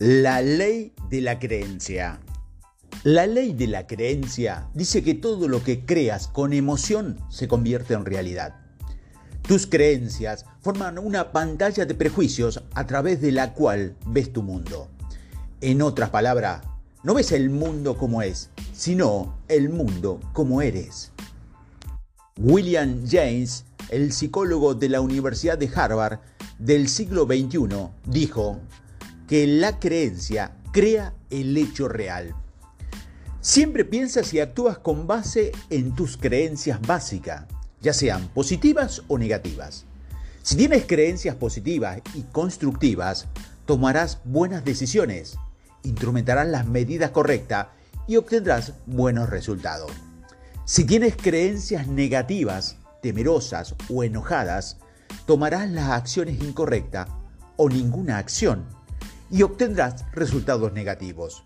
La ley de la creencia. La ley de la creencia dice que todo lo que creas con emoción se convierte en realidad. Tus creencias forman una pantalla de prejuicios a través de la cual ves tu mundo. En otras palabras, no ves el mundo como es, sino el mundo como eres. William James, el psicólogo de la Universidad de Harvard del siglo XXI, dijo, que la creencia crea el hecho real. Siempre piensas y actúas con base en tus creencias básicas, ya sean positivas o negativas. Si tienes creencias positivas y constructivas, tomarás buenas decisiones, instrumentarás las medidas correctas y obtendrás buenos resultados. Si tienes creencias negativas, temerosas o enojadas, tomarás las acciones incorrectas o ninguna acción y obtendrás resultados negativos.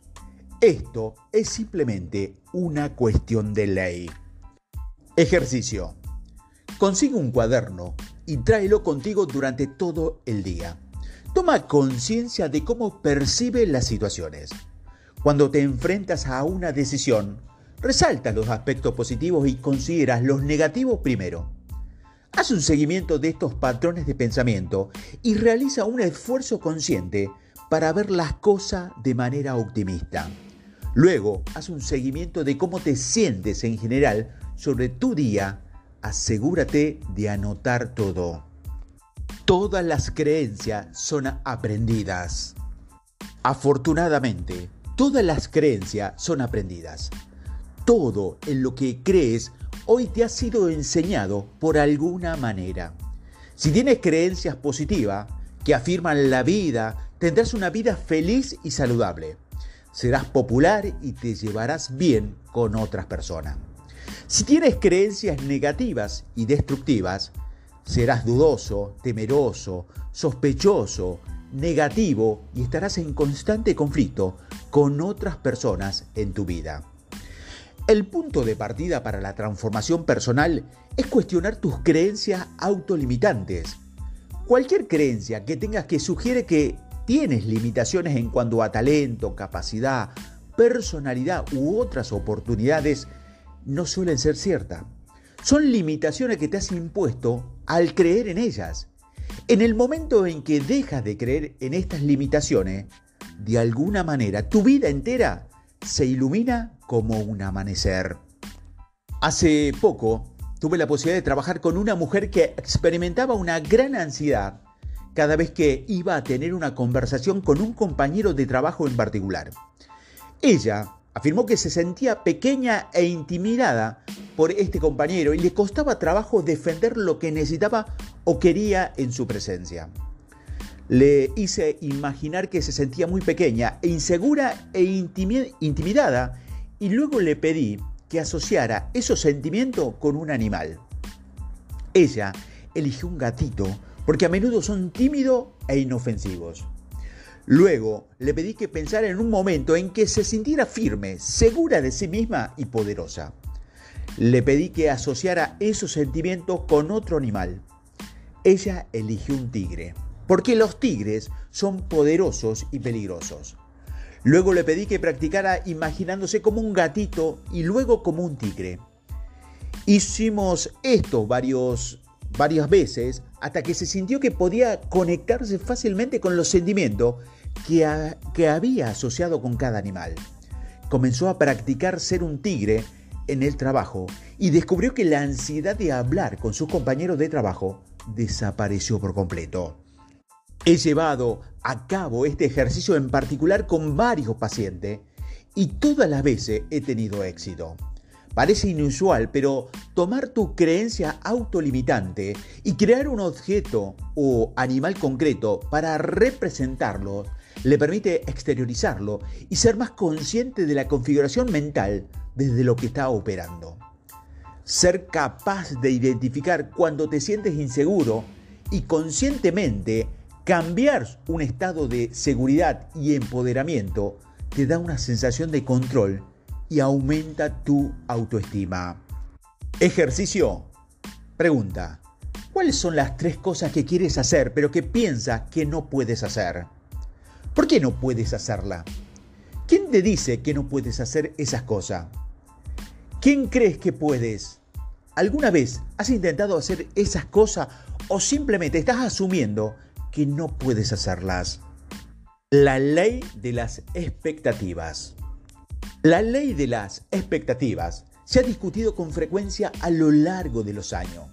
Esto es simplemente una cuestión de ley. Ejercicio. Consigue un cuaderno y tráelo contigo durante todo el día. Toma conciencia de cómo percibe las situaciones. Cuando te enfrentas a una decisión, resalta los aspectos positivos y consideras los negativos primero. Haz un seguimiento de estos patrones de pensamiento y realiza un esfuerzo consciente para ver las cosas de manera optimista. Luego, haz un seguimiento de cómo te sientes en general sobre tu día. Asegúrate de anotar todo. Todas las creencias son aprendidas. Afortunadamente, todas las creencias son aprendidas. Todo en lo que crees hoy te ha sido enseñado por alguna manera. Si tienes creencias positivas que afirman la vida, tendrás una vida feliz y saludable. Serás popular y te llevarás bien con otras personas. Si tienes creencias negativas y destructivas, serás dudoso, temeroso, sospechoso, negativo y estarás en constante conflicto con otras personas en tu vida. El punto de partida para la transformación personal es cuestionar tus creencias autolimitantes. Cualquier creencia que tengas que sugiere que tienes limitaciones en cuanto a talento, capacidad, personalidad u otras oportunidades, no suelen ser ciertas. Son limitaciones que te has impuesto al creer en ellas. En el momento en que dejas de creer en estas limitaciones, de alguna manera tu vida entera se ilumina como un amanecer. Hace poco tuve la posibilidad de trabajar con una mujer que experimentaba una gran ansiedad cada vez que iba a tener una conversación con un compañero de trabajo en particular. Ella afirmó que se sentía pequeña e intimidada por este compañero y le costaba trabajo defender lo que necesitaba o quería en su presencia. Le hice imaginar que se sentía muy pequeña e insegura e intimidada y luego le pedí que asociara esos sentimientos con un animal. Ella eligió un gatito porque a menudo son tímidos e inofensivos. Luego le pedí que pensara en un momento en que se sintiera firme, segura de sí misma y poderosa. Le pedí que asociara esos sentimientos con otro animal. Ella eligió un tigre, porque los tigres son poderosos y peligrosos. Luego le pedí que practicara imaginándose como un gatito y luego como un tigre. Hicimos esto varios varias veces hasta que se sintió que podía conectarse fácilmente con los sentimientos que, que había asociado con cada animal. Comenzó a practicar ser un tigre en el trabajo y descubrió que la ansiedad de hablar con sus compañeros de trabajo desapareció por completo. He llevado a cabo este ejercicio en particular con varios pacientes y todas las veces he tenido éxito. Parece inusual, pero tomar tu creencia autolimitante y crear un objeto o animal concreto para representarlo le permite exteriorizarlo y ser más consciente de la configuración mental desde lo que está operando. Ser capaz de identificar cuando te sientes inseguro y conscientemente cambiar un estado de seguridad y empoderamiento te da una sensación de control y aumenta tu autoestima. Ejercicio. Pregunta. ¿Cuáles son las tres cosas que quieres hacer pero que piensas que no puedes hacer? ¿Por qué no puedes hacerla? ¿Quién te dice que no puedes hacer esas cosas? ¿Quién crees que puedes? ¿Alguna vez has intentado hacer esas cosas o simplemente estás asumiendo que no puedes hacerlas? La ley de las expectativas. La ley de las expectativas se ha discutido con frecuencia a lo largo de los años.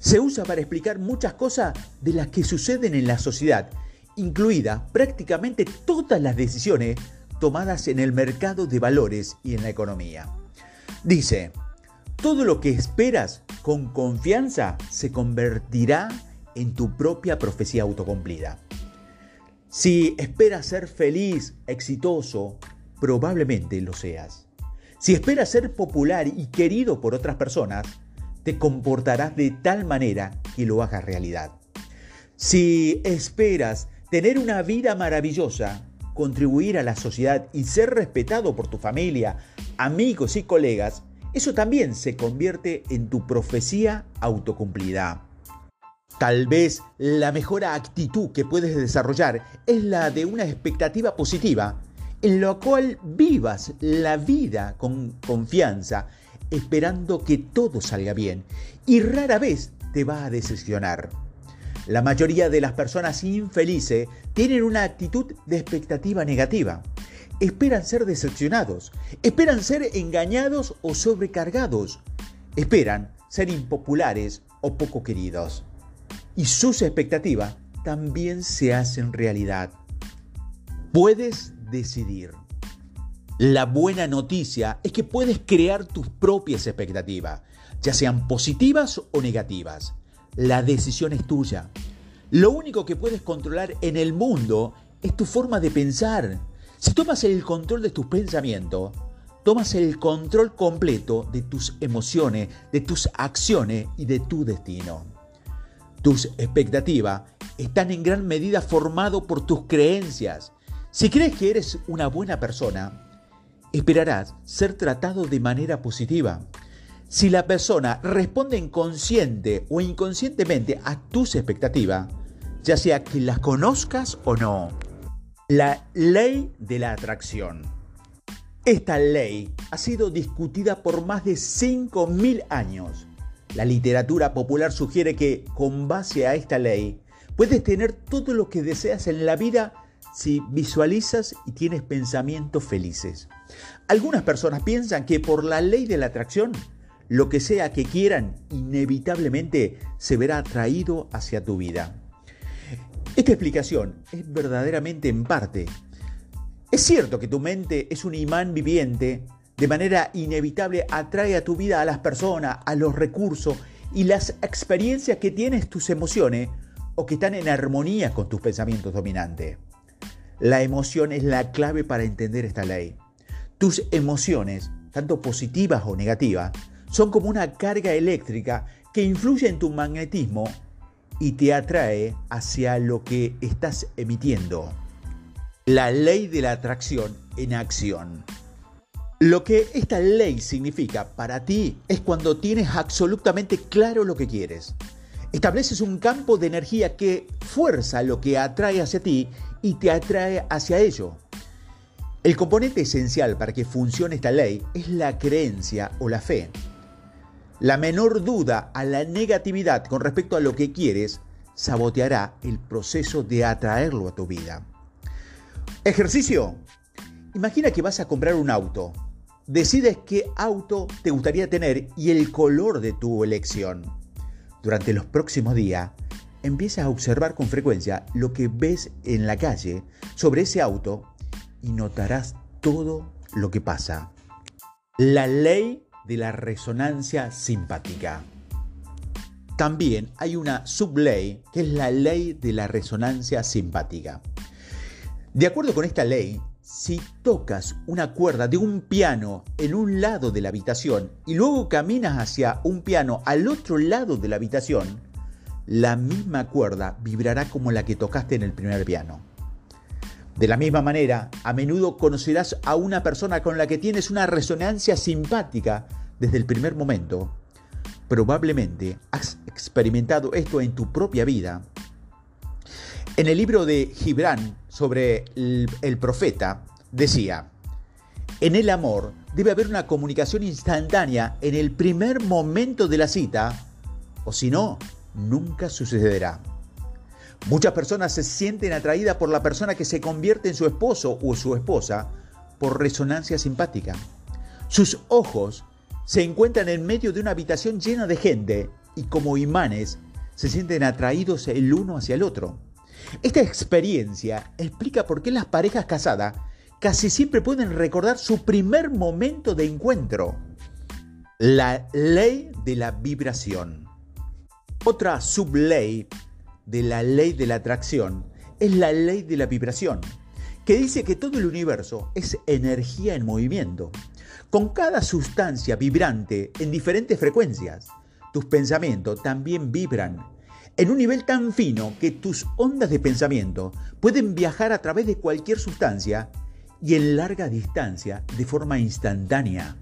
Se usa para explicar muchas cosas de las que suceden en la sociedad, incluidas prácticamente todas las decisiones tomadas en el mercado de valores y en la economía. Dice, todo lo que esperas con confianza se convertirá en tu propia profecía autocumplida. Si esperas ser feliz, exitoso, probablemente lo seas. Si esperas ser popular y querido por otras personas, te comportarás de tal manera que lo hagas realidad. Si esperas tener una vida maravillosa, contribuir a la sociedad y ser respetado por tu familia, amigos y colegas, eso también se convierte en tu profecía autocumplida. Tal vez la mejor actitud que puedes desarrollar es la de una expectativa positiva, en la cual vivas la vida con confianza, esperando que todo salga bien y rara vez te va a decepcionar. La mayoría de las personas infelices tienen una actitud de expectativa negativa esperan ser decepcionados, esperan ser engañados o sobrecargados, esperan ser impopulares o poco queridos. Y sus expectativas también se hacen realidad. Puedes decidir. La buena noticia es que puedes crear tus propias expectativas, ya sean positivas o negativas. La decisión es tuya. Lo único que puedes controlar en el mundo es tu forma de pensar, si tomas el control de tus pensamientos, tomas el control completo de tus emociones, de tus acciones y de tu destino. Tus expectativas están en gran medida formadas por tus creencias. Si crees que eres una buena persona, esperarás ser tratado de manera positiva. Si la persona responde inconsciente o inconscientemente a tus expectativas, ya sea que las conozcas o no, la ley de la atracción. Esta ley ha sido discutida por más de 5.000 años. La literatura popular sugiere que, con base a esta ley, puedes tener todo lo que deseas en la vida si visualizas y tienes pensamientos felices. Algunas personas piensan que por la ley de la atracción, lo que sea que quieran, inevitablemente se verá atraído hacia tu vida. Esta explicación es verdaderamente en parte. Es cierto que tu mente es un imán viviente, de manera inevitable atrae a tu vida a las personas, a los recursos y las experiencias que tienes tus emociones o que están en armonía con tus pensamientos dominantes. La emoción es la clave para entender esta ley. Tus emociones, tanto positivas o negativas, son como una carga eléctrica que influye en tu magnetismo y te atrae hacia lo que estás emitiendo. La ley de la atracción en acción. Lo que esta ley significa para ti es cuando tienes absolutamente claro lo que quieres. Estableces un campo de energía que fuerza lo que atrae hacia ti y te atrae hacia ello. El componente esencial para que funcione esta ley es la creencia o la fe. La menor duda a la negatividad con respecto a lo que quieres saboteará el proceso de atraerlo a tu vida. Ejercicio. Imagina que vas a comprar un auto. Decides qué auto te gustaría tener y el color de tu elección. Durante los próximos días, empieza a observar con frecuencia lo que ves en la calle sobre ese auto y notarás todo lo que pasa. La ley de la resonancia simpática. También hay una subley que es la ley de la resonancia simpática. De acuerdo con esta ley, si tocas una cuerda de un piano en un lado de la habitación y luego caminas hacia un piano al otro lado de la habitación, la misma cuerda vibrará como la que tocaste en el primer piano. De la misma manera, a menudo conocerás a una persona con la que tienes una resonancia simpática desde el primer momento. Probablemente has experimentado esto en tu propia vida. En el libro de Gibran sobre el, profeta decía, en el amor debe haber una comunicación instantánea en el primer momento de la cita, o si no, nunca sucederá. Muchas personas se sienten atraídas por la persona que se convierte en su esposo o su esposa por resonancia simpática. Sus ojos se encuentran en medio de una habitación llena de gente y como imanes se sienten atraídos el uno hacia el otro. Esta experiencia explica por qué las parejas casadas casi siempre pueden recordar su primer momento de encuentro. La ley de la vibración. Otra subley de la ley de la atracción es la ley de la vibración, que dice que todo el universo es energía en movimiento, con cada sustancia vibrante en diferentes frecuencias. Tus pensamientos también vibran en un nivel tan fino que tus ondas de pensamiento pueden viajar a través de cualquier sustancia y en larga distancia de forma instantánea.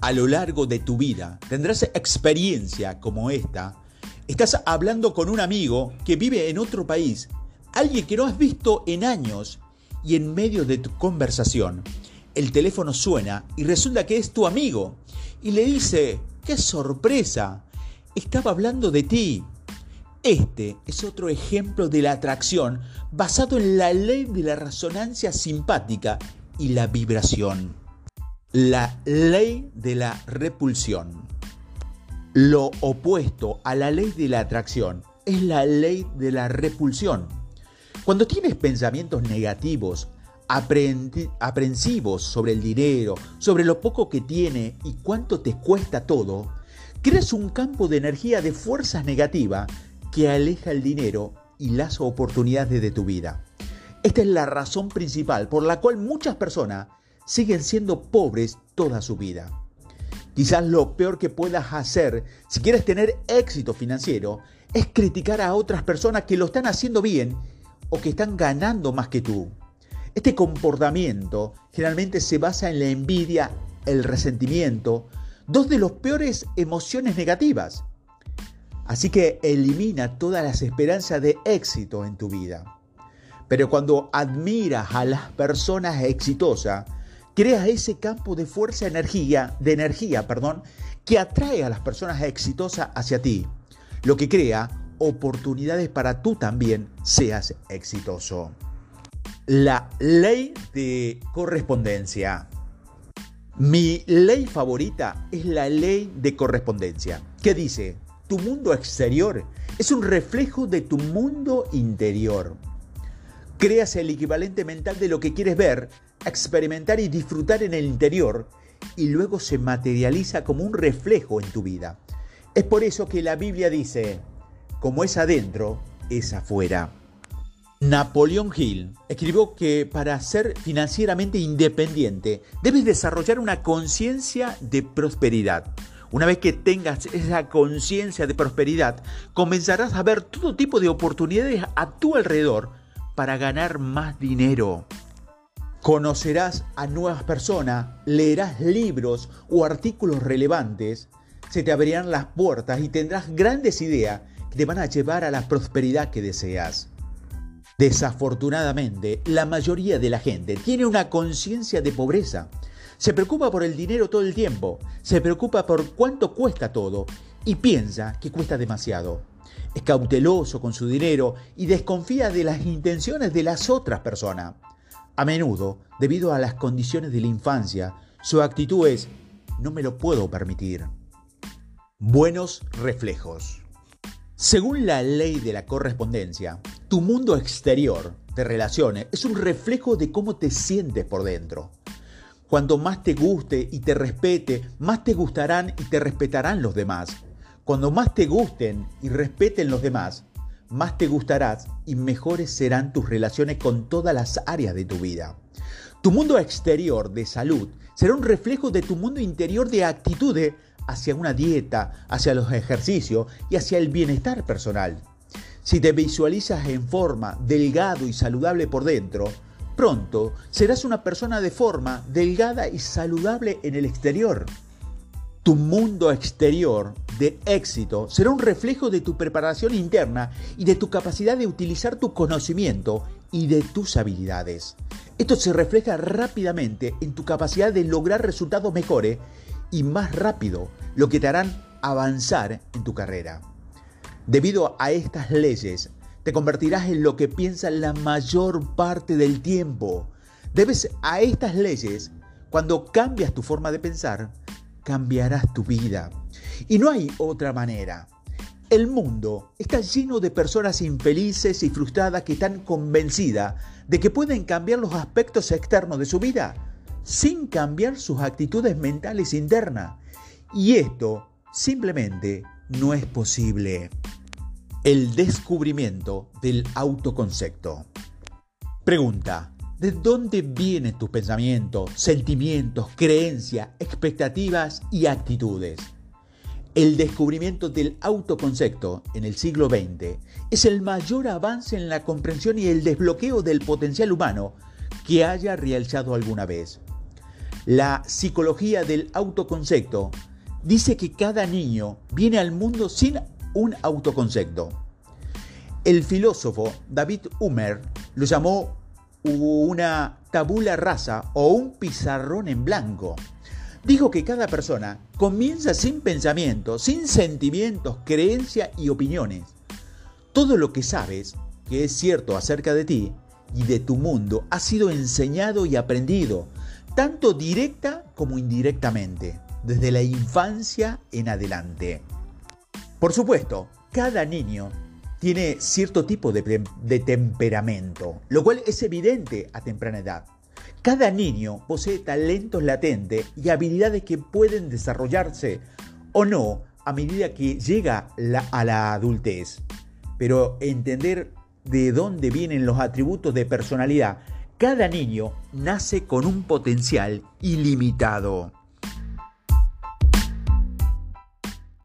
A lo largo de tu vida tendrás experiencia como esta. Estás hablando con un amigo que vive en otro país, alguien que no has visto en años, y en medio de tu conversación, el teléfono suena y resulta que es tu amigo, y le dice, ¡qué sorpresa! Estaba hablando de ti. Este es otro ejemplo de la atracción basado en la ley de la resonancia simpática y la vibración. La ley de la repulsión. Lo opuesto a la ley de la atracción es la ley de la repulsión. Cuando tienes pensamientos negativos, aprensivos sobre el dinero, sobre lo poco que tiene y cuánto te cuesta todo, creas un campo de energía de fuerzas negativa que aleja el dinero y las oportunidades de tu vida. Esta es la razón principal por la cual muchas personas siguen siendo pobres toda su vida. Quizás lo peor que puedas hacer si quieres tener éxito financiero es criticar a otras personas que lo están haciendo bien o que están ganando más que tú. Este comportamiento generalmente se basa en la envidia, el resentimiento, dos de las peores emociones negativas. Así que elimina todas las esperanzas de éxito en tu vida. Pero cuando admiras a las personas exitosas, creas ese campo de fuerza energía, de energía, perdón, que atrae a las personas exitosas hacia ti, lo que crea oportunidades para tú también seas exitoso. La ley de correspondencia. Mi ley favorita es la ley de correspondencia, que dice, tu mundo exterior es un reflejo de tu mundo interior. Creas el equivalente mental de lo que quieres ver, experimentar y disfrutar en el interior y luego se materializa como un reflejo en tu vida. Es por eso que la Biblia dice, como es adentro, es afuera. Napoleón Hill escribió que para ser financieramente independiente debes desarrollar una conciencia de prosperidad. Una vez que tengas esa conciencia de prosperidad, comenzarás a ver todo tipo de oportunidades a tu alrededor para ganar más dinero. Conocerás a nuevas personas, leerás libros o artículos relevantes, se te abrirán las puertas y tendrás grandes ideas que te van a llevar a la prosperidad que deseas. Desafortunadamente, la mayoría de la gente tiene una conciencia de pobreza se preocupa por el dinero todo el tiempo, se preocupa por cuánto cuesta todo y piensa que cuesta demasiado. Es cauteloso con su dinero y desconfía de las intenciones de las otras personas. A menudo, debido a las condiciones de la infancia, su actitud es, no me lo puedo permitir. Buenos reflejos. Según la ley de la correspondencia, tu mundo exterior de relaciones es un reflejo de cómo te sientes por dentro. Cuanto más te guste y te respete, más te gustarán y te respetarán los demás. Cuando más te gusten y respeten los demás, más te gustarás y mejores serán tus relaciones con todas las áreas de tu vida. Tu mundo exterior de salud será un reflejo de tu mundo interior de actitudes hacia una dieta, hacia los ejercicios y hacia el bienestar personal. Si te visualizas en forma delgado y saludable por dentro, Pronto serás una persona de forma delgada y saludable en el exterior. Tu mundo exterior de éxito será un reflejo de tu preparación interna y de tu capacidad de utilizar tu conocimiento y de tus habilidades. Esto se refleja rápidamente en tu capacidad de lograr resultados mejores y más rápido, lo que te harán avanzar en tu carrera. Debido a estas leyes, te convertirás en lo que piensas la mayor parte del tiempo. Debes a estas leyes, cuando cambias tu forma de pensar, cambiarás tu vida. Y no hay otra manera. El mundo está lleno de personas infelices y frustradas que están convencidas de que pueden cambiar los aspectos externos de su vida sin cambiar sus actitudes mentales internas. Y esto simplemente no es posible. El descubrimiento del autoconcepto. Pregunta, ¿de dónde vienen tus pensamientos, sentimientos, creencias, expectativas y actitudes? El descubrimiento del autoconcepto en el siglo XX es el mayor avance en la comprensión y el desbloqueo del potencial humano que haya realizado alguna vez. La psicología del autoconcepto dice que cada niño viene al mundo sin un autoconcepto. El filósofo David Humer lo llamó una tabula rasa o un pizarrón en blanco. Dijo que cada persona comienza sin pensamientos, sin sentimientos, creencias y opiniones. Todo lo que sabes, que es cierto acerca de ti y de tu mundo, ha sido enseñado y aprendido, tanto directa como indirectamente, desde la infancia en adelante. Por supuesto, cada niño tiene cierto tipo de, temperamento, lo cual es evidente a temprana edad. Cada niño posee talentos latentes y habilidades que pueden desarrollarse o no a medida que llega a la adultez. Pero entender de dónde vienen los atributos de personalidad, cada niño nace con un potencial ilimitado.